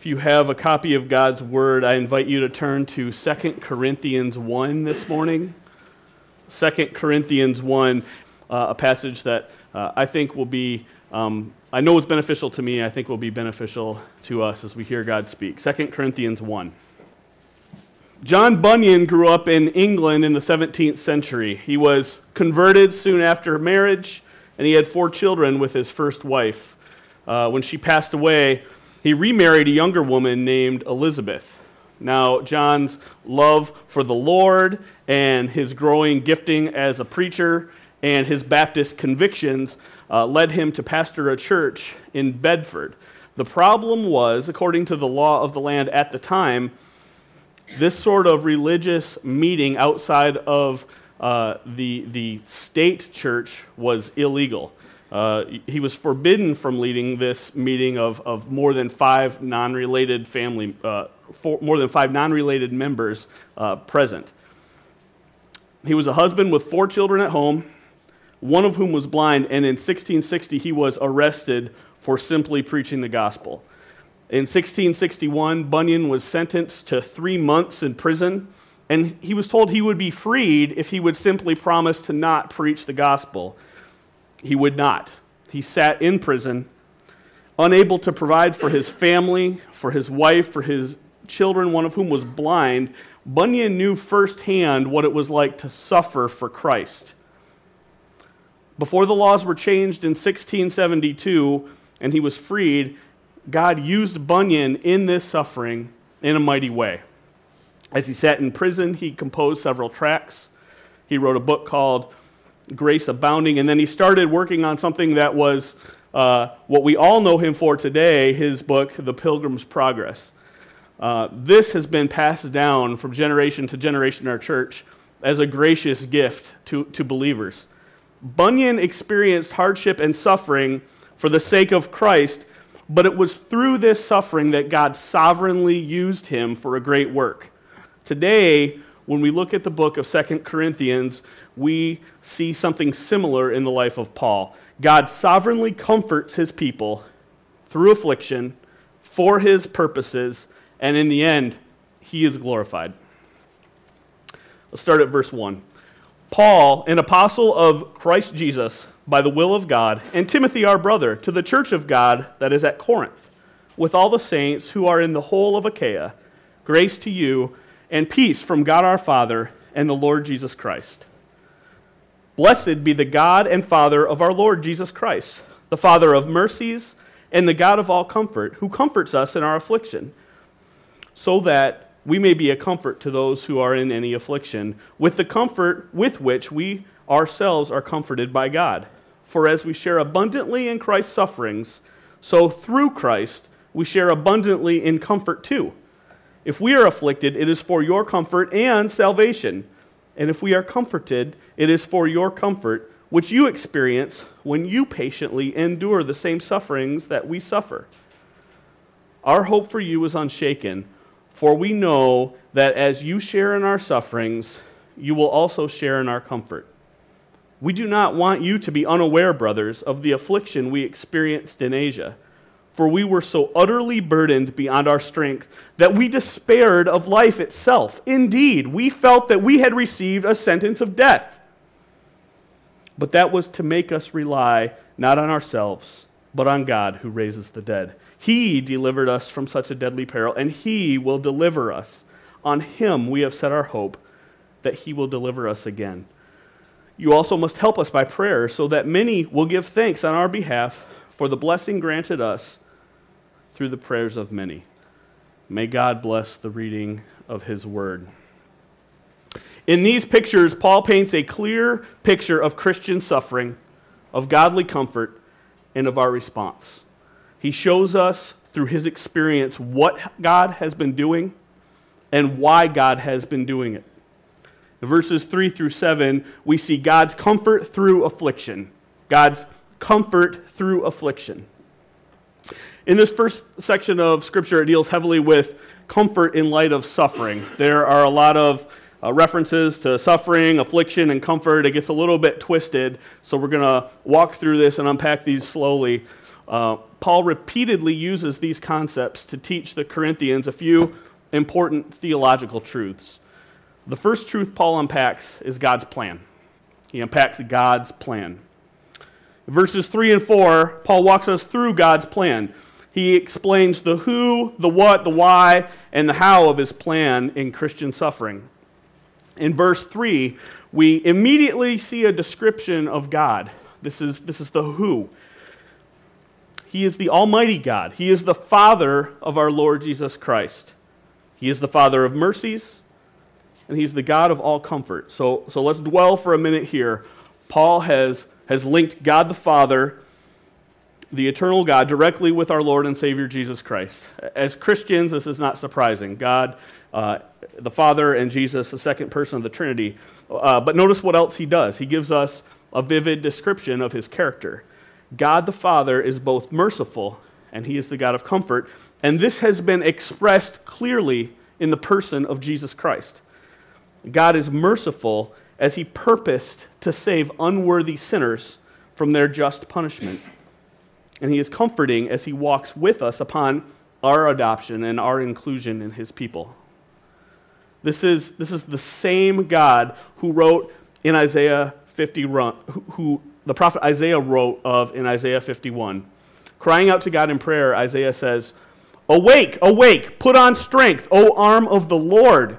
If you have a copy of God's Word, I invite you to turn to 2 Corinthians 1 this morning. 2 Corinthians 1, uh, a passage that uh, I think will be, um, I know is beneficial to me, I think will be beneficial to us as we hear God speak. 2 Corinthians 1. John Bunyan grew up in England in the 17th century. He was converted soon after marriage, and he had four children with his first wife. Uh, when she passed away, he remarried a younger woman named Elizabeth. Now, John's love for the Lord and his growing gifting as a preacher and his Baptist convictions uh, led him to pastor a church in Bedford. The problem was, according to the law of the land at the time, this sort of religious meeting outside of uh, the, the state church was illegal. Uh, he was forbidden from leading this meeting of, of more than five non related family, uh, four, more than five non related members uh, present. He was a husband with four children at home, one of whom was blind, and in 1660 he was arrested for simply preaching the gospel. In 1661, Bunyan was sentenced to three months in prison, and he was told he would be freed if he would simply promise to not preach the gospel. He would not. He sat in prison, unable to provide for his family, for his wife, for his children, one of whom was blind. Bunyan knew firsthand what it was like to suffer for Christ. Before the laws were changed in 1672 and he was freed, God used Bunyan in this suffering in a mighty way. As he sat in prison, he composed several tracts. He wrote a book called grace abounding. And then he started working on something that was uh, what we all know him for today his book, The Pilgrim's Progress. Uh, this has been passed down from generation to generation in our church as a gracious gift to, to believers. Bunyan experienced hardship and suffering for the sake of Christ, but it was through this suffering that God sovereignly used him for a great work. Today, when we look at the book of Second Corinthians, we see something similar in the life of Paul. God sovereignly comforts his people through affliction for his purposes, and in the end, he is glorified. Let's start at verse 1. Paul, an apostle of Christ Jesus, by the will of God, and Timothy, our brother, to the church of God that is at Corinth, with all the saints who are in the whole of Achaia, grace to you and peace from God our Father and the Lord Jesus Christ. Blessed be the God and Father of our Lord Jesus Christ, the Father of mercies and the God of all comfort, who comforts us in our affliction, so that we may be a comfort to those who are in any affliction, with the comfort with which we ourselves are comforted by God. For as we share abundantly in Christ's sufferings, so through Christ we share abundantly in comfort too. If we are afflicted, it is for your comfort and salvation and if we are comforted, it is for your comfort, which you experience when you patiently endure the same sufferings that we suffer. Our hope for you is unshaken, for we know that as you share in our sufferings, you will also share in our comfort. We do not want you to be unaware, brothers, of the affliction we experienced in Asia for we were so utterly burdened beyond our strength that we despaired of life itself. Indeed, we felt that we had received a sentence of death. But that was to make us rely not on ourselves, but on God who raises the dead. He delivered us from such a deadly peril, and He will deliver us. On Him we have set our hope that He will deliver us again. You also must help us by prayer, so that many will give thanks on our behalf for the blessing granted us through the prayers of many. May God bless the reading of his word. In these pictures, Paul paints a clear picture of Christian suffering, of godly comfort, and of our response. He shows us through his experience what God has been doing and why God has been doing it. In verses 3 through 7, we see God's comfort through affliction. God's comfort through affliction. In this first section of Scripture, it deals heavily with comfort in light of suffering. There are a lot of uh, references to suffering, affliction, and comfort. It gets a little bit twisted, so we're going to walk through this and unpack these slowly. Uh, Paul repeatedly uses these concepts to teach the Corinthians a few important theological truths. The first truth Paul unpacks is God's plan. He unpacks God's plan. Verses 3 and 4, Paul walks us through God's plan. He explains the who, the what, the why, and the how of his plan in Christian suffering. In verse 3, we immediately see a description of God. This is, this is the who. He is the Almighty God. He is the Father of our Lord Jesus Christ. He is the Father of mercies, and He's the God of all comfort. So, so let's dwell for a minute here. Paul has, has linked God the Father, the eternal God, directly with our Lord and Savior Jesus Christ. As Christians, this is not surprising. God, uh, the Father, and Jesus, the second person of the Trinity. Uh, but notice what else He does. He gives us a vivid description of His character. God the Father is both merciful and he is the God of comfort. And this has been expressed clearly in the person of Jesus Christ. God is merciful as he purposed to save unworthy sinners from their just punishment. And he is comforting as he walks with us upon our adoption and our inclusion in his people. This is, this is the same God who wrote in Isaiah 50, who the prophet Isaiah wrote of in Isaiah 51. Crying out to God in prayer, Isaiah says, Awake, awake, put on strength, O arm of the Lord.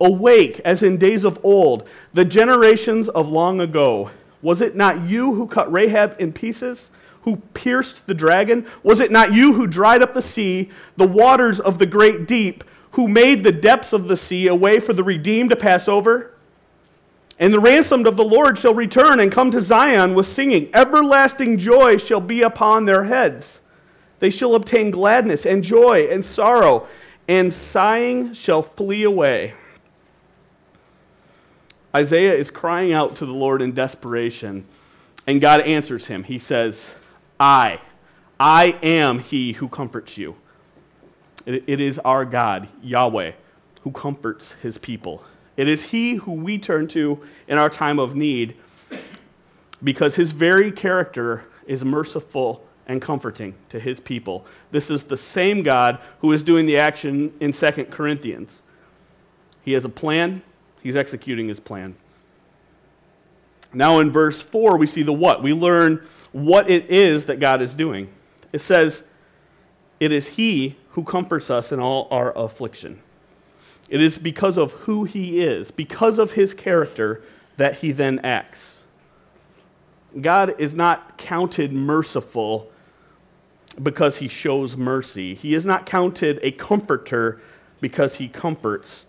Awake, as in days of old, the generations of long ago. Was it not you who cut Rahab in pieces, who pierced the dragon? Was it not you who dried up the sea, the waters of the great deep, who made the depths of the sea a way for the redeemed to pass over? And the ransomed of the Lord shall return and come to Zion with singing. Everlasting joy shall be upon their heads. They shall obtain gladness and joy and sorrow, and sighing shall flee away. Isaiah is crying out to the Lord in desperation, and God answers him. He says, I, I am he who comforts you. it, it is our God, Yahweh, who comforts his people. It is He who we turn to in our time of need because His very character is merciful and comforting to His people. This is the same God who is doing the action in 2 Corinthians. He has a plan, He's executing His plan. Now, in verse 4, we see the what. We learn what it is that God is doing. It says, It is He who comforts us in all our affliction. It is because of who he is, because of his character, that he then acts. God is not counted merciful because he shows mercy. He is not counted a comforter because he comforts.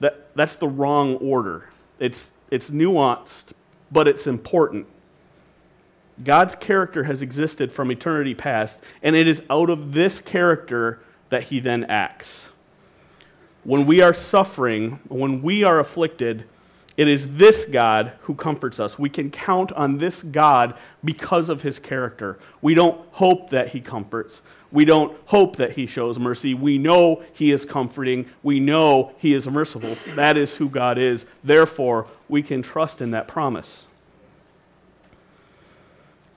That, that's the wrong order. It's, it's nuanced, but it's important. God's character has existed from eternity past, and it is out of this character that he then acts when we are suffering, when we are afflicted, it is this God who comforts us. We can count on this God because of his character. We don't hope that he comforts. We don't hope that he shows mercy. We know he is comforting. We know he is merciful. That is who God is. Therefore, we can trust in that promise.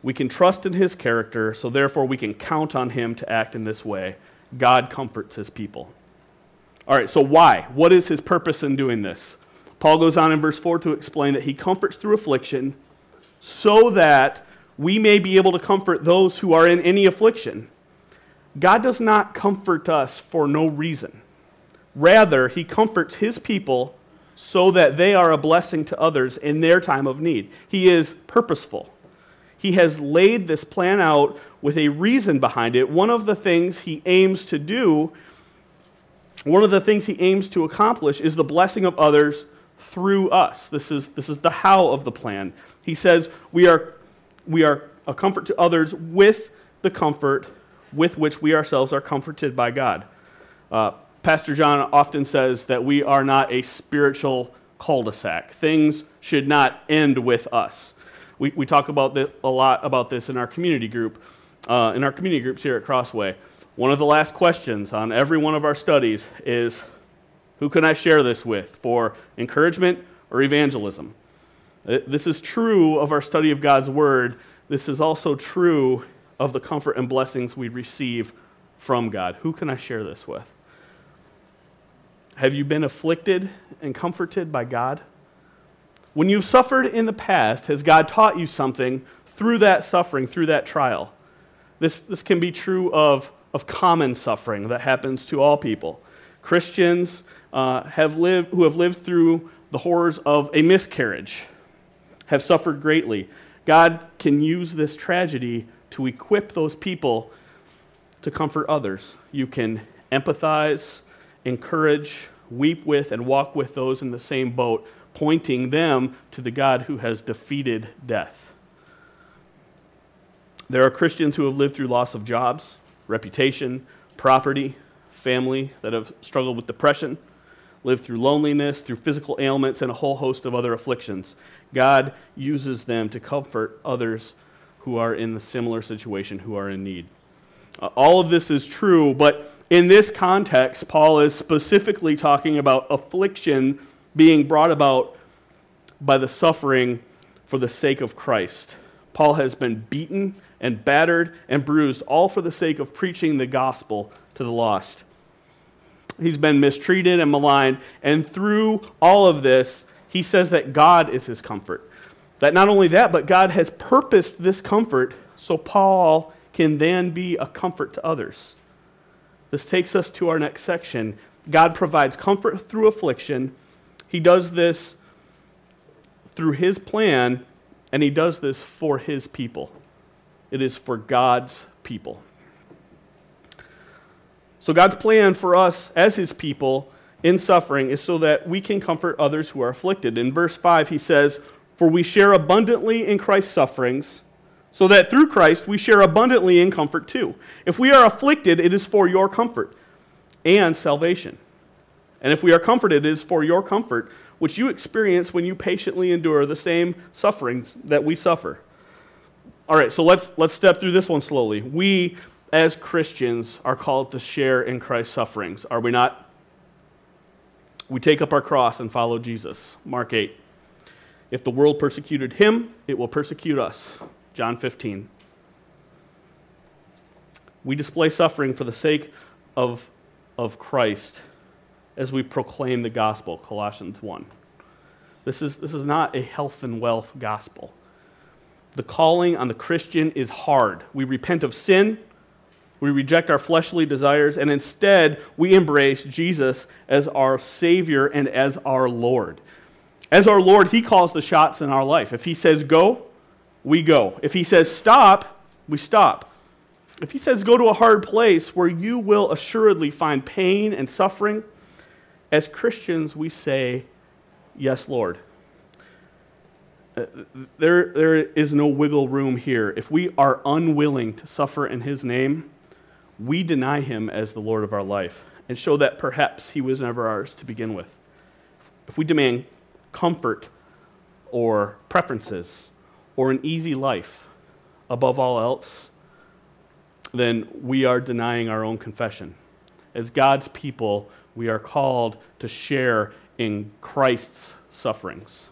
We can trust in his character, so therefore we can count on him to act in this way. God comforts his people. All right, so why? What is his purpose in doing this? Paul goes on in verse 4 to explain that he comforts through affliction so that we may be able to comfort those who are in any affliction. God does not comfort us for no reason. Rather, he comforts his people so that they are a blessing to others in their time of need. He is purposeful. He has laid this plan out with a reason behind it. One of the things he aims to do one of the things he aims to accomplish is the blessing of others through us. This is, this is the how of the plan. He says we are, we are a comfort to others with the comfort with which we ourselves are comforted by God. Uh, Pastor John often says that we are not a spiritual cul de sac. Things should not end with us. We, we talk about this, a lot about this in our community group, uh, in our community groups here at Crossway. One of the last questions on every one of our studies is who can I share this with for encouragement or evangelism? Uh, this is true of our study of God's Word. This is also true of the comfort and blessings we receive from God. Who can I share this with? Have you been afflicted and comforted by God? When you've suffered in the past, has God taught you something through that suffering, through that trial? This, this can be true of, of common suffering that happens to all people. Christians uh, have lived, who have lived through the horrors of a miscarriage have suffered greatly. God can use this tragedy to equip those people to comfort others. You can empathize, encourage, weep with, and walk with those in the same boat, pointing them to the God who has defeated death. There are Christians who have lived through loss of jobs, reputation, property, family that have struggled with depression, lived through loneliness, through physical ailments, and a whole host of other afflictions. God uses them to comfort others who are in the similar situation, who are in need. Uh, all of this is true, but in this context, Paul is specifically talking about affliction being brought about by the suffering for the sake of Christ. Paul has been beaten and battered and bruised, all for the sake of preaching the gospel to the lost. He's been mistreated and maligned, and through all of this, he says that God is his comfort. That not only that, but God has purposed this comfort so Paul can then be a comfort to others. This takes us to our next section. God provides comfort through affliction. He does this through his plan, and he does this for his people. It is for God's people. So, God's plan for us as his people in suffering is so that we can comfort others who are afflicted. In verse 5, he says, For we share abundantly in Christ's sufferings, so that through Christ we share abundantly in comfort too. If we are afflicted, it is for your comfort and salvation. And if we are comforted, it is for your comfort, which you experience when you patiently endure the same sufferings that we suffer. All right, so let's, let's step through this one slowly. We, as Christians, are called to share in Christ's sufferings, are we not? we take up our cross and follow Jesus. Mark 8. If the world persecuted him, it will persecute us. John 15. We display suffering for the sake of, of Christ as we proclaim the gospel, Colossians 1. This is, this is not a health and wealth gospel. The calling on the Christian is hard. We repent of sin, we reject our fleshly desires, and instead we embrace Jesus as our Savior and as our Lord. As our Lord, He calls the shots in our life. If He says go, we go. If He says stop, we stop. If He says go to a hard place where you will assuredly find pain and suffering, as Christians, we say, Yes, Lord. Uh, there, there is no wiggle room here. If we are unwilling to suffer in His name, we deny him as the Lord of our life and show that perhaps he was never ours to begin with. If we demand comfort or preferences or an easy life above all else, then we are denying our own confession. As God's people, we are called to share in Christ's sufferings.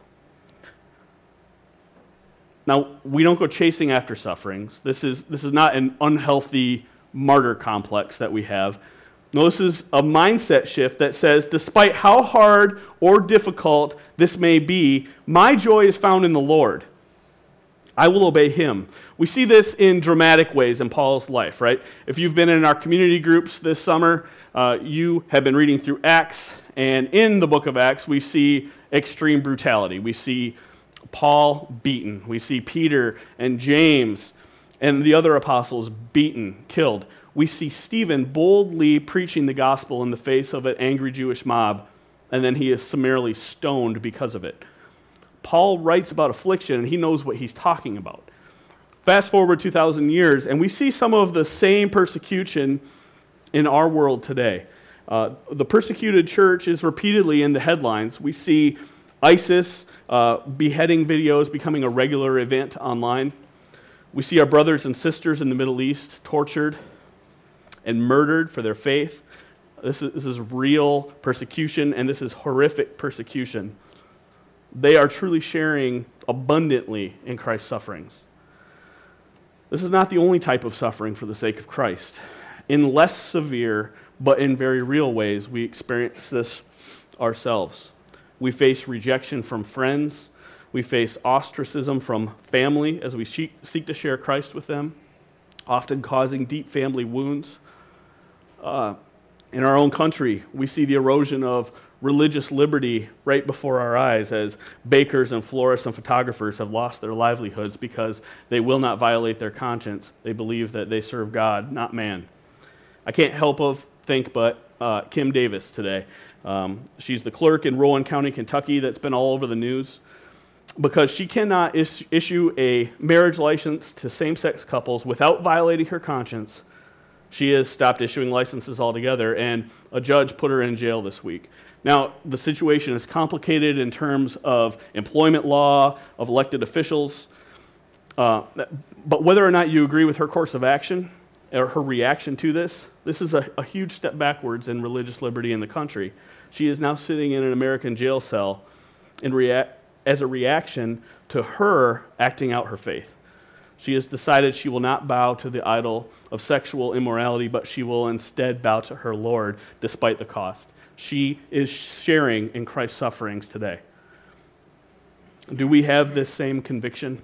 Now, we don't go chasing after sufferings. This is, this is not an unhealthy martyr complex that we have. No, this is a mindset shift that says, despite how hard or difficult this may be, my joy is found in the Lord. I will obey him. We see this in dramatic ways in Paul's life, right? If you've been in our community groups this summer, uh, you have been reading through Acts, and in the book of Acts, we see extreme brutality. We see Paul beaten, we see Peter and James and the other apostles beaten, killed. We see Stephen boldly preaching the gospel in the face of an angry Jewish mob, and then he is summarily stoned because of it. Paul writes about affliction, and he knows what he's talking about. Fast forward 2,000 years, and we see some of the same persecution in our world today. Uh, the persecuted church is repeatedly in the headlines. We see ISIS uh, beheading videos becoming a regular event online. We see our brothers and sisters in the Middle East tortured and murdered for their faith. This is, this is real persecution, and this is horrific persecution. They are truly sharing abundantly in Christ's sufferings. This is not the only type of suffering for the sake of Christ. In less severe, but in very real ways, we experience this ourselves. We face rejection from friends. We face ostracism from family as we seek to share Christ with them, often causing deep family wounds. Uh, in our own country, we see the erosion of religious liberty right before our eyes as bakers and florists and photographers have lost their livelihoods because they will not violate their conscience. They believe that they serve God, not man. I can't help of think but uh, Kim Davis today. Um, she's the clerk in Rowan County, Kentucky, that's been all over the news because she cannot is- issue a marriage license to same sex couples without violating her conscience she has stopped issuing licenses altogether, and a judge put her in jail this week. Now, the situation is complicated in terms of employment law, of elected officials, uh, but whether or not you agree with her course of action or her reaction to this, this is a, a huge step backwards in religious liberty in the country. She is now sitting in an American jail cell in rea- as a reaction to her acting out her faith. She has decided she will not bow to the idol of sexual immorality, but she will instead bow to her Lord despite the cost. She is sharing in Christ's sufferings today. Do we have this same conviction?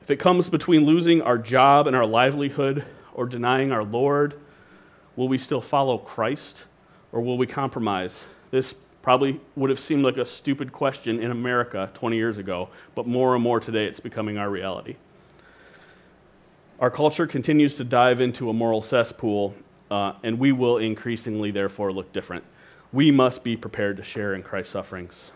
If it comes between losing our job and our livelihood or denying our Lord, will we still follow Christ or will we compromise? This Probably would have seemed like a stupid question in America 20 years ago, but more and more today it's becoming our reality. Our culture continues to dive into a moral cesspool, uh, and we will increasingly, therefore, look different. We must be prepared to share in Christ's sufferings.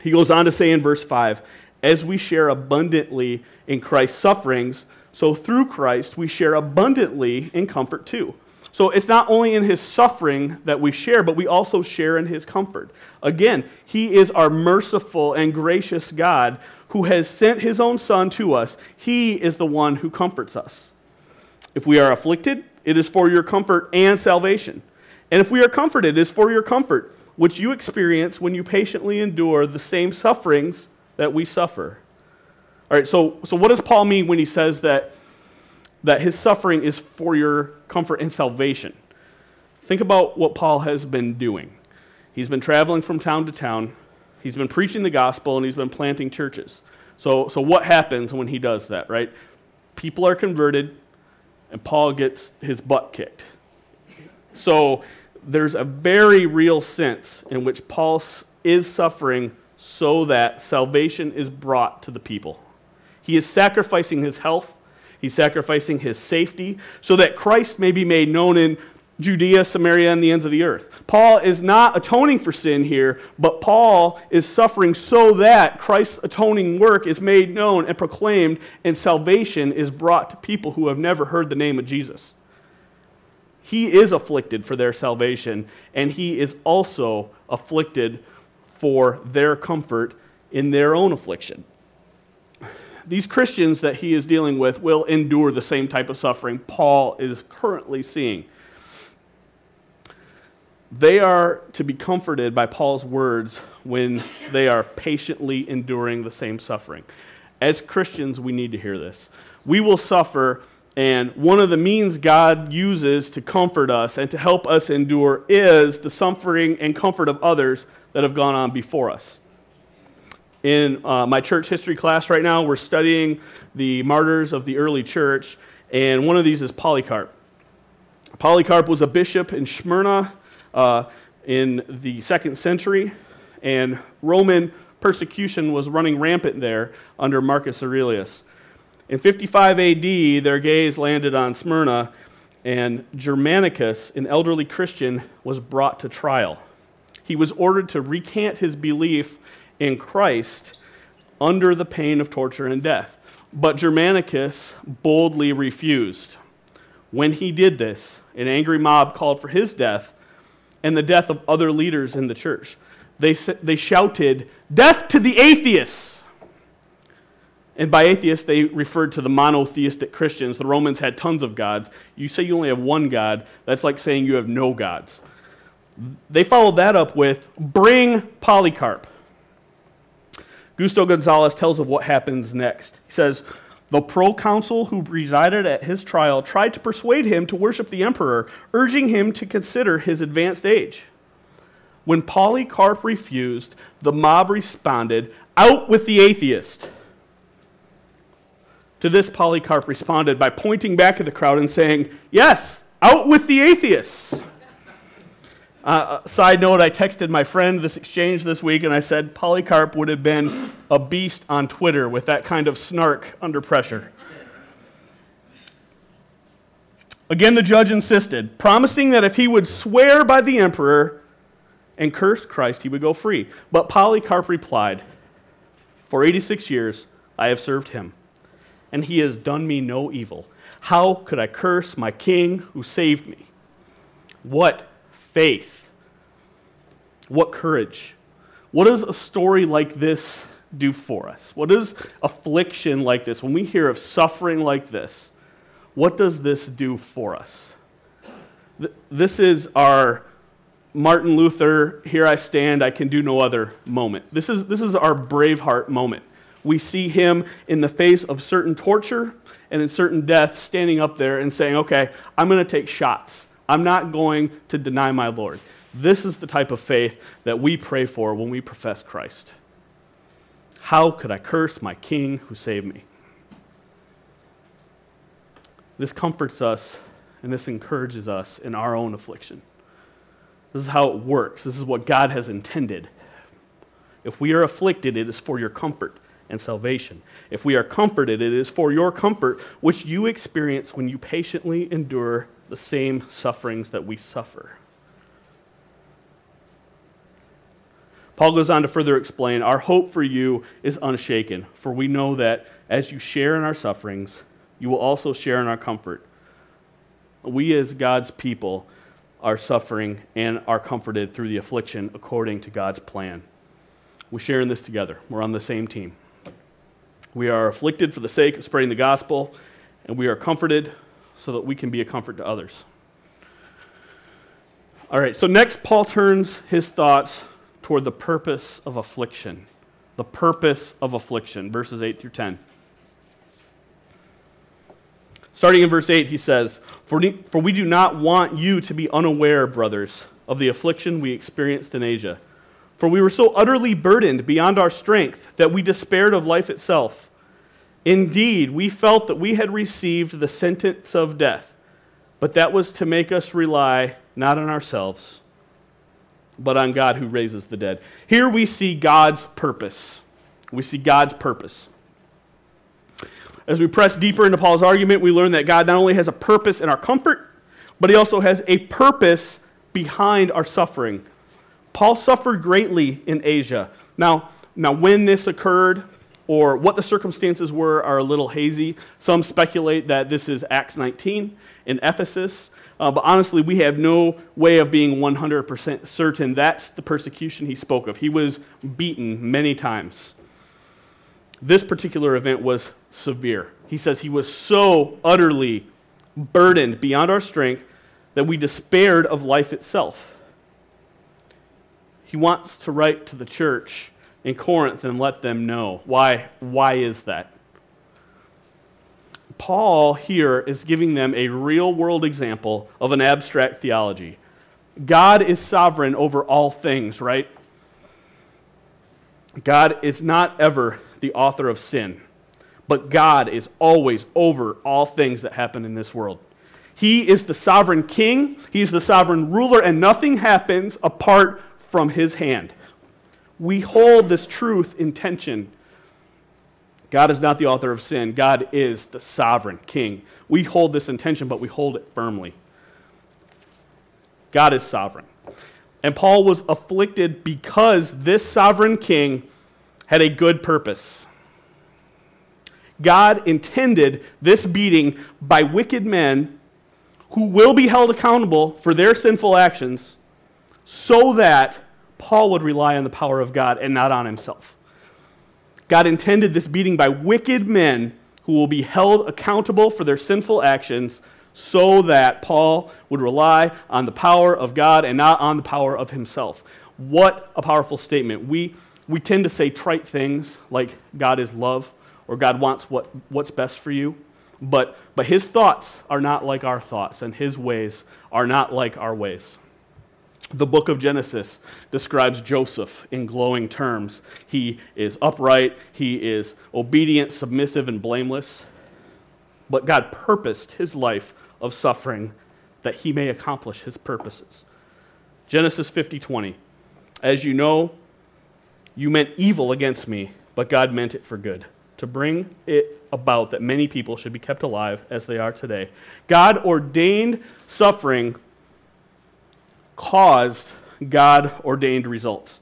He goes on to say in verse 5 As we share abundantly in Christ's sufferings, so through Christ we share abundantly in comfort too. So it's not only in his suffering that we share, but we also share in his comfort. Again, he is our merciful and gracious God who has sent his own Son to us. He is the one who comforts us. If we are afflicted, it is for your comfort and salvation. And if we are comforted, it is for your comfort, which you experience when you patiently endure the same sufferings that we suffer. All right, so, so what does Paul mean when he says that that his suffering is for your comfort and salvation. Think about what Paul has been doing. He's been traveling from town to town, he's been preaching the gospel, and he's been planting churches. So, so what happens when he does that, right? People are converted, and Paul gets his butt kicked. So there's a very real sense in which Paul is suffering so that salvation is brought to the people. He is sacrificing his health, He's sacrificing his safety so that Christ may be made known in Judea, Samaria, and the ends of the earth. Paul is not atoning for sin here, but Paul is suffering so that Christ's atoning work is made known and proclaimed, and salvation is brought to people who have never heard the name of Jesus. He is afflicted for their salvation, and he is also afflicted for their comfort in their own affliction these Christians that he is dealing with will endure the same type of suffering Paul is currently seeing. They are to be comforted by Paul's words when they are patiently enduring the same suffering. As Christians, we need to hear this. We will suffer, and one of the means God uses to comfort us and to help us endure is the suffering and comfort of others that have gone on before us. In uh, my church history class right now, we're studying the martyrs of the early church, and one of these is Polycarp. Polycarp was a bishop in Smyrna uh, in the second century, and Roman persecution was running rampant there under Marcus Aurelius. In 55 AD, their gaze landed on Smyrna, and Germanicus, an elderly Christian, was brought to trial. He was ordered to recant his belief in Christ under the pain of torture and death. But Germanicus boldly refused. When he did this, an angry mob called for his death and the death of other leaders in the church. They, they shouted, Death to the atheists! And by atheists, they referred to the monotheistic Christians. The Romans had tons of gods. You say you only have one God, that's like saying you have no gods. They followed that up with, Bring Polycarp. Justo Gonzalez tells of what happens next. He says, The proconsul who presided at his trial tried to persuade him to worship the emperor, urging him to consider his advanced age. When Polycarp refused, the mob responded, Out with the atheist! To this, Polycarp responded by pointing back at the crowd and saying, Yes, out with the atheists! Uh, uh, side note, I texted my friend this exchange this week and I said Polycarp would have been a beast on Twitter with that kind of snark under pressure. Again, the judge insisted, promising that if he would swear by the emperor and curse Christ, he would go free. But Polycarp replied, For 86 years I have served him, and he has done me no evil. How could I curse my king who saved me? What faith? What courage? What does a story like this do for us? What does affliction like this, when we hear of suffering like this, what does this do for us? This is our Martin Luther, here I stand, I can do no other moment. This is, this is our Braveheart moment. We see him in the face of certain torture and in certain death standing up there and saying, okay, I'm going to take shots. I'm not going to deny my Lord. This is the type of faith that we pray for when we profess Christ. How could I curse my King who saved me? This comforts us and this encourages us in our own affliction. This is how it works. This is what God has intended. If we are afflicted, it is for your comfort and salvation. If we are comforted, it is for your comfort, which you experience when you patiently endure the same sufferings that we suffer. Paul goes on to further explain our hope for you is unshaken, for we know that as you share in our sufferings, you will also share in our comfort. We, as God's people, are suffering and are comforted through the affliction according to God's plan. We share in this together. We're on the same team. We are afflicted for the sake of spreading the gospel, and we are comforted so that we can be a comfort to others. All right, so next, Paul turns his thoughts toward the purpose of affliction. The purpose of affliction, verses 8 through 10. Starting in verse 8, he says, for, for we do not want you to be unaware, brothers, of the affliction we experienced in Asia. For we were so utterly burdened beyond our strength that we despaired of life itself. Indeed, we felt that we had received the sentence of death, but that was to make us rely not on ourselves, but on God who raises the dead. Here we see God's purpose. We see God's purpose. As we press deeper into Paul's argument, we learn that God not only has a purpose in our comfort, but he also has a purpose behind our suffering. Paul suffered greatly in Asia. Now, now when this occurred or what the circumstances were are a little hazy. Some speculate that this is Acts 19 in Ephesus. Uh, but honestly, we have no way of being 100% certain that's the persecution he spoke of. He was beaten many times. This particular event was severe. He says he was so utterly burdened beyond our strength that we despaired of life itself. He wants to write to the church in Corinth and let them know. Why, why is that? Paul here is giving them a real world example of an abstract theology. God is sovereign over all things, right? God is not ever the author of sin. But God is always over all things that happen in this world. He is the sovereign king, He is the sovereign ruler, and nothing happens apart from His hand. We hold this truth in tension. God is not the author of sin, God is the sovereign king. We hold this intention, but we hold it firmly. God is sovereign. And Paul was afflicted because this sovereign king had a good purpose. God intended this beating by wicked men who will be held accountable for their sinful actions so that Paul would rely on the power of God and not on himself. God intended this beating by wicked men who will be held accountable for their sinful actions so that Paul would rely on the power of God and not on the power of himself. What a powerful statement. We we tend to say trite things like God is love or God wants what, what's best for you. But, but his thoughts are not like our thoughts, and his ways are not like our ways. The book of Genesis describes Joseph in glowing terms. He is upright, he is obedient, submissive, and blameless. But God purposed his life of suffering that he may accomplish his purposes. Genesis 50 20. As you know, you meant evil against me, but God meant it for good, to bring it about that many people should be kept alive as they are today. God ordained suffering caused God ordained results.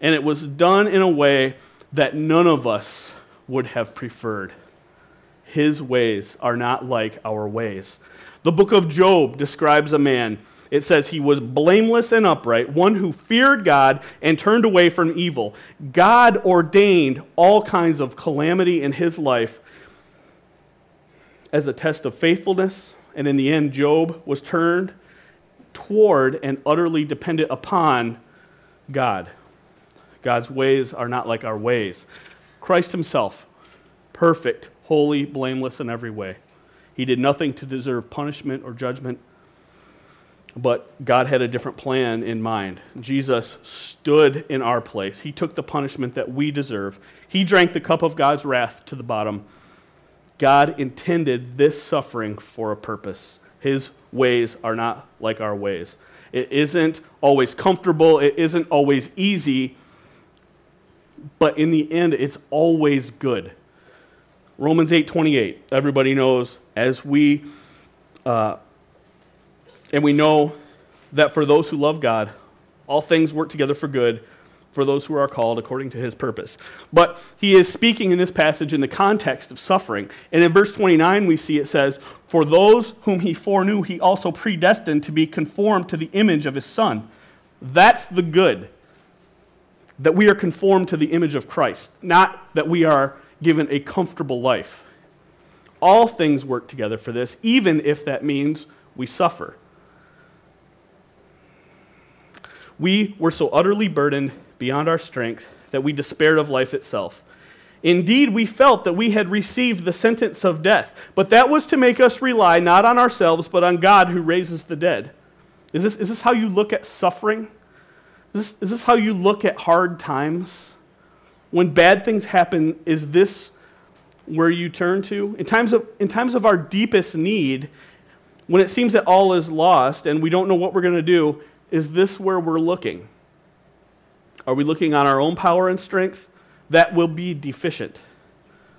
And it was done in a way that none of us would have preferred. His ways are not like our ways. The book of Job describes a man. It says he was blameless and upright, one who feared God and turned away from evil. God ordained all kinds of calamity in his life as a test of faithfulness, and in the end, Job was turned toward and utterly dependent upon God. God's ways are not like our ways. Christ himself, perfect, holy, blameless in every way. He did nothing to deserve punishment or judgment, but God had a different plan in mind. Jesus stood in our place. He took the punishment that we deserve. He drank the cup of God's wrath to the bottom. God intended this suffering for a purpose. His ways are not like our ways. It isn't always comfortable, it isn't always easy, but in the end, it's always good. Romans 8:28. Everybody knows as we uh, and we know that for those who love God, all things work together for good for those who are called according to his purpose. But he is speaking in this passage in the context of suffering. And in verse 29, we see it says, For those whom he foreknew, he also predestined to be conformed to the image of his Son. That's the good. That we are conformed to the image of Christ, not that we are given a comfortable life. All things work together for this, even if that means we suffer. We were so utterly burdened beyond our strength that we despaired of life itself. Indeed, we felt that we had received the sentence of death, but that was to make us rely not on ourselves, but on God who raises the dead. Is this, is this how you look at suffering? Is this, is this how you look at hard times? When bad things happen, is this where you turn to? In times of, in times of our deepest need, when it seems that all is lost and we don't know what we're going to do, is this where we're looking? Are we looking on our own power and strength? That will be deficient.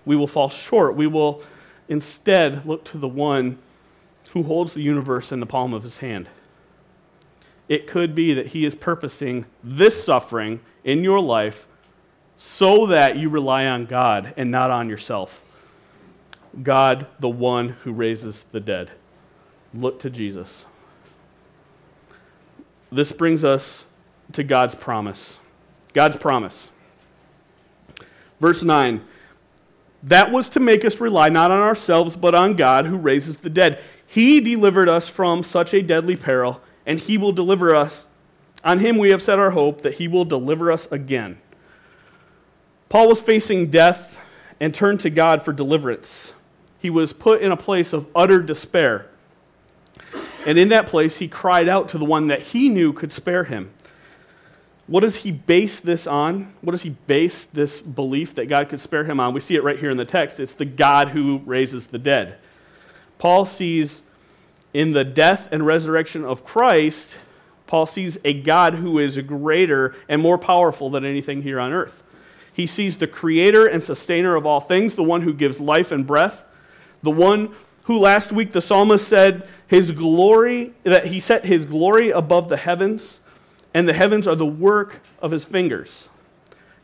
We will fall short. We will instead look to the one who holds the universe in the palm of his hand. It could be that he is purposing this suffering in your life so that you rely on God and not on yourself. God, the one who raises the dead. Look to Jesus. This brings us to God's promise. God's promise. Verse 9 That was to make us rely not on ourselves, but on God who raises the dead. He delivered us from such a deadly peril, and He will deliver us. On Him we have set our hope that He will deliver us again. Paul was facing death and turned to God for deliverance. He was put in a place of utter despair. And in that place, he cried out to the one that he knew could spare him. What does he base this on? What does he base this belief that God could spare him on? We see it right here in the text. It's the God who raises the dead. Paul sees in the death and resurrection of Christ, Paul sees a God who is greater and more powerful than anything here on earth. He sees the creator and sustainer of all things, the one who gives life and breath, the one who last week the psalmist said his glory, that he set his glory above the heavens and the heavens are the work of his fingers.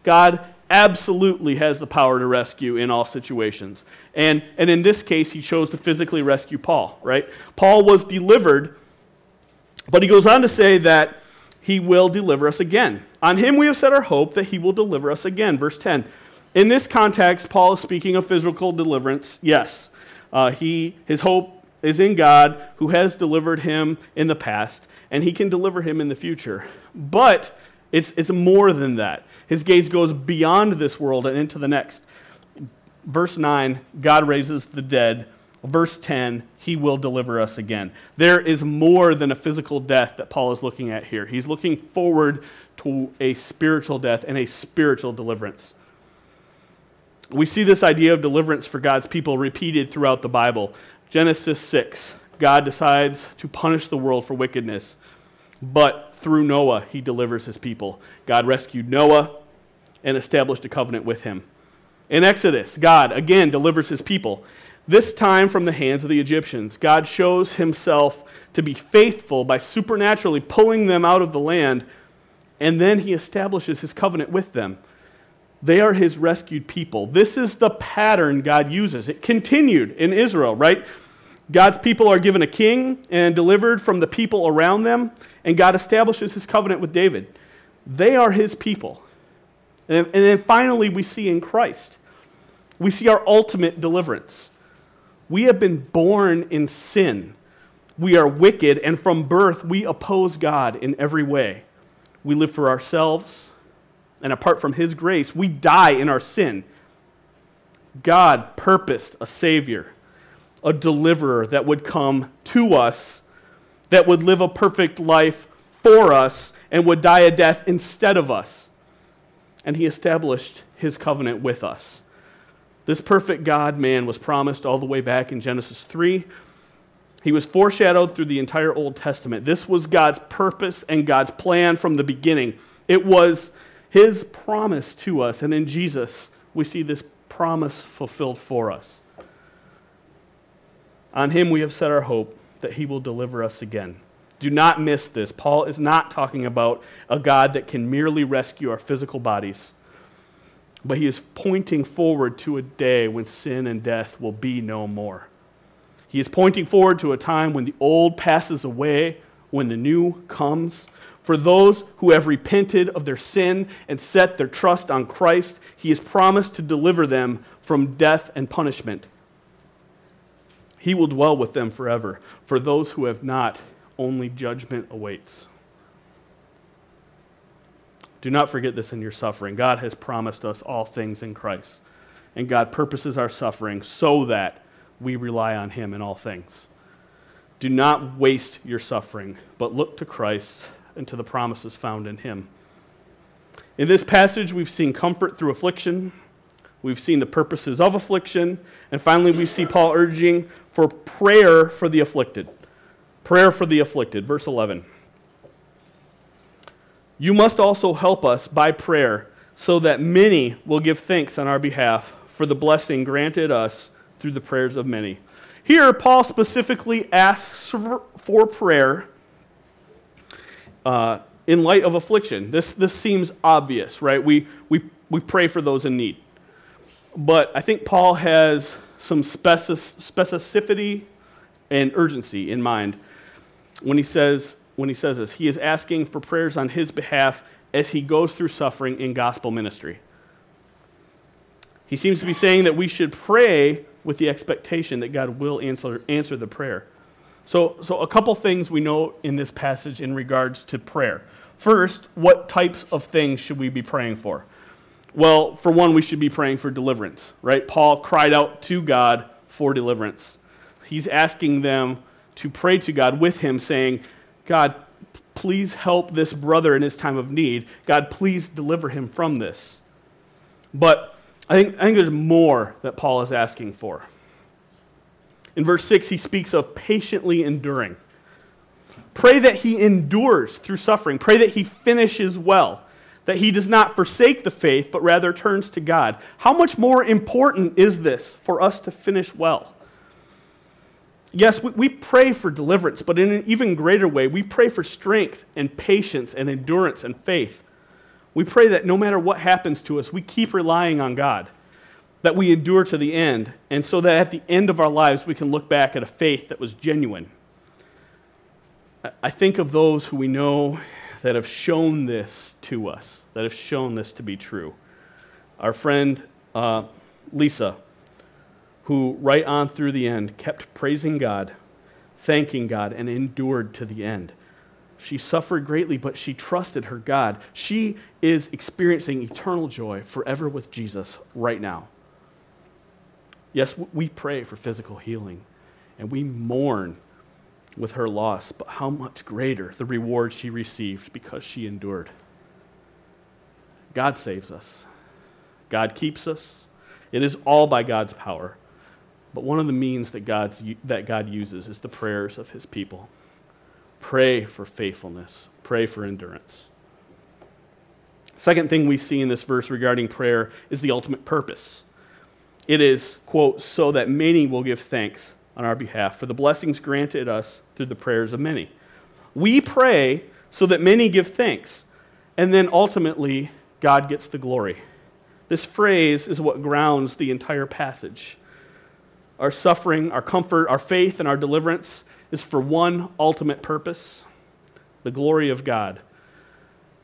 God absolutely has the power to rescue in all situations. And, and in this case, he chose to physically rescue Paul, right? Paul was delivered, but he goes on to say that he will deliver us again. On him we have set our hope that he will deliver us again. Verse 10. In this context, Paul is speaking of physical deliverance. Yes, uh, he, his hope is in God who has delivered him in the past and he can deliver him in the future. But It's, it's more than that. His gaze goes beyond this world and into the next. Verse 9 God raises the dead. Verse 10 He will deliver us again. There is more than a physical death that Paul is looking at here. He's looking forward to a spiritual death and a spiritual deliverance. We see this idea of deliverance for God's people repeated throughout the Bible. Genesis 6, God decides to punish the world for wickedness, but through Noah, he delivers his people. God rescued Noah and established a covenant with him. In Exodus, God again delivers his people, this time from the hands of the Egyptians. God shows himself to be faithful by supernaturally pulling them out of the land, and then he establishes his covenant with them. They are his rescued people. This is the pattern God uses. It continued in Israel, right? God's people are given a king and delivered from the people around them, and God establishes his covenant with David. They are his people. And, and then finally, we see in Christ, we see our ultimate deliverance. We have been born in sin. We are wicked, and from birth, we oppose God in every way. We live for ourselves, and apart from His grace, we die in our sin. God purposed a Savior, a deliverer that would come to us, that would live a perfect life for us, and would die a death instead of us. And He established His covenant with us. This perfect God man was promised all the way back in Genesis 3. He was foreshadowed through the entire Old Testament. This was God's purpose and God's plan from the beginning. It was his promise to us. And in Jesus, we see this promise fulfilled for us. On him we have set our hope that he will deliver us again. Do not miss this. Paul is not talking about a God that can merely rescue our physical bodies, but he is pointing forward to a day when sin and death will be no more. He is pointing forward to a time when the old passes away, when the new comes. For those who have repented of their sin and set their trust on Christ, he has promised to deliver them from death and punishment. He will dwell with them forever. For those who have not, only judgment awaits. Do not forget this in your suffering. God has promised us all things in Christ. And God purposes our suffering so that we rely on Him in all things. Do not waste your suffering, but look to Christ and to the promises found in him. In this passage, we've seen comfort through affliction, we've seen the purposes of affliction, and finally, we see Paul urging for prayer for the afflicted. Prayer for the afflicted. Verse 11. You must also help us by prayer so that many will give thanks on our behalf for the blessing granted us through the prayers of many. Here, Paul specifically asks for prayer uh, in light of affliction. This, this seems obvious, right? We, we, we pray for those in need. But I think Paul has some specificity and urgency in mind when he says when he says this. He is asking for prayers on his behalf as he goes through suffering in gospel ministry. He seems to be saying that we should pray with the expectation that God will answer, answer the prayer. So, so a couple things we know in this passage in regards to prayer. First, what types of things should we be praying for? Well, for one, we should be praying for deliverance, right? Paul cried out to God for deliverance. He's asking them to pray to God with him, saying, God, please help this brother in his time of need. God, please deliver him from this. But I think, I think there's more that Paul is asking for. In verse 6, he speaks of patiently enduring. Pray that he endures through suffering. Pray that he finishes well, that he does not forsake the faith, but rather turns to God. How much more important is this for us to finish well? Yes, we, pray for deliverance, but in an even greater way, we pray for strength and patience and endurance and faith. We pray that no matter what happens to us, we keep relying on God that we endure to the end, and so that at the end of our lives we can look back at a faith that was genuine. I think of those who we know that have shown this to us, that have shown this to be true. Our friend uh, Lisa, who right on through the end kept praising God, thanking God, and endured to the end. She suffered greatly, but she trusted her God. She is experiencing eternal joy forever with Jesus right now. Yes, we pray for physical healing and we mourn with her loss, but how much greater the reward she received because she endured. God saves us, God keeps us. It is all by God's power. But one of the means that, God's, that God uses is the prayers of his people. Pray for faithfulness, pray for endurance. Second thing we see in this verse regarding prayer is the ultimate purpose. It is, quote, so that many will give thanks on our behalf for the blessings granted us through the prayers of many. We pray so that many give thanks, and then ultimately, God gets the glory. This phrase is what grounds the entire passage. Our suffering, our comfort, our faith, and our deliverance is for one ultimate purpose the glory of God.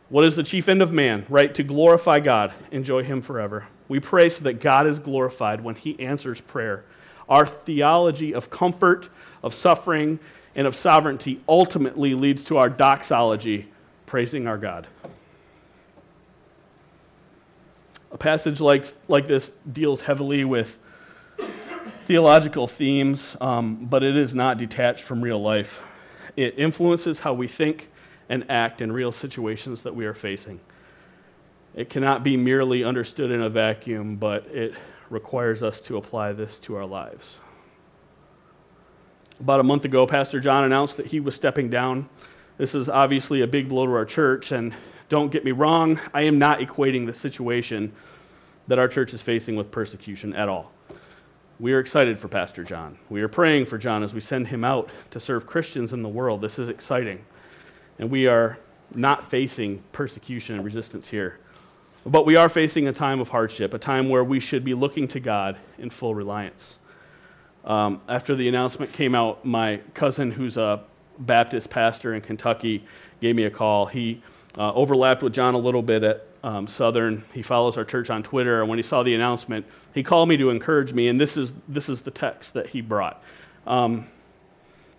What is the chief end of man? Right? To glorify God, enjoy Him forever. We pray so that God is glorified when He answers prayer. Our theology of comfort, of suffering, and of sovereignty ultimately leads to our doxology, praising our God. A passage like, like this deals heavily with theological themes, um, but it is not detached from real life. It influences how we think and act in real situations that we are facing. It cannot be merely understood in a vacuum, but it requires us to apply this to our lives. About a month ago, Pastor John announced that he was stepping down. This is obviously a big blow to our church, and don't get me wrong, I am not equating the situation that our church is facing with persecution at all. We are excited for Pastor John. We are praying for John as we send him out to serve Christians in the world. This is exciting. And we are not facing persecution and resistance here. But we are facing a time of hardship, a time where we should be looking to God in full reliance. Um, after the announcement came out, my cousin, who's a Baptist pastor in Kentucky, gave me a call. He uh, overlapped with John a little bit at um, Southern. He follows our church on Twitter, and when he saw the announcement, he called me to encourage me, and this is, this is the text that he brought. Um,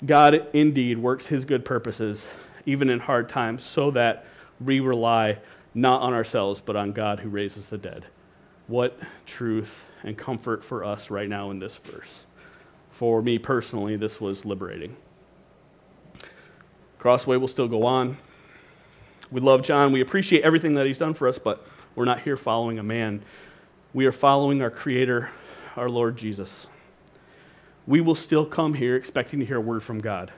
God indeed works his good purposes, even in hard times, so that we rely not on ourselves, but on God who raises the dead. What truth and comfort for us right now in this verse. For me personally, this was liberating. Crossway will still go on. We love John. We appreciate everything that he's done for us, but we're not here following a man. We are following our Creator, our Lord Jesus. We will still come here expecting to hear a word from God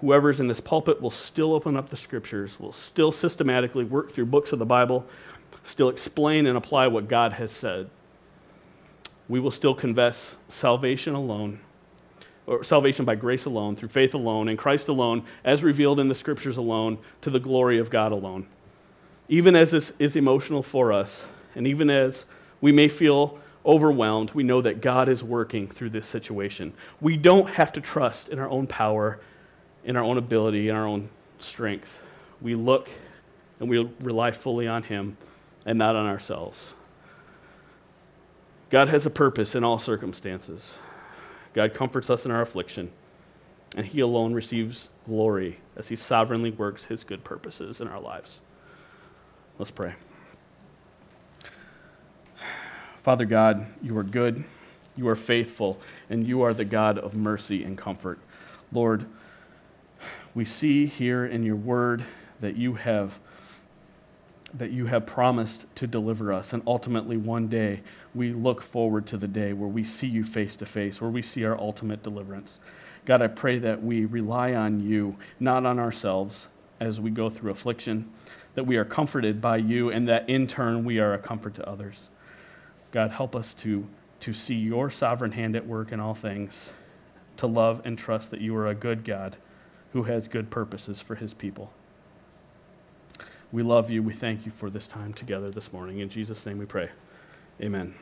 whoever's in this pulpit will still open up the scriptures, will still systematically work through books of the Bible, still explain and apply what God has said. We will still confess salvation alone, or salvation by grace alone, through faith alone, in Christ alone, as revealed in the scriptures alone, to the glory of God alone. Even as this is emotional for us, and even as we may feel overwhelmed, we know that God is working through this situation. We don't have to trust in our own power in our own ability, in our own strength. We look and we rely fully on Him and not on ourselves. God has a purpose in all circumstances. God comforts us in our affliction, and He alone receives glory as He sovereignly works His good purposes in our lives. Let's pray. Father God, you are good, you are faithful, and you are the God of mercy and comfort. Lord, we see here in your word that you have that you have promised to deliver us. And ultimately one day we look forward to the day where we see you face to face where we see our ultimate deliverance. God i pray that we rely on you not on ourselves as we go through affliction that we are comforted by you and that in turn we are a comfort to others. God help us to to see your sovereign hand at work in all things to love and trust that you are a good god who has good purposes for his people. We love you. We thank you for this time together this morning. In Jesus' name we pray. Amen.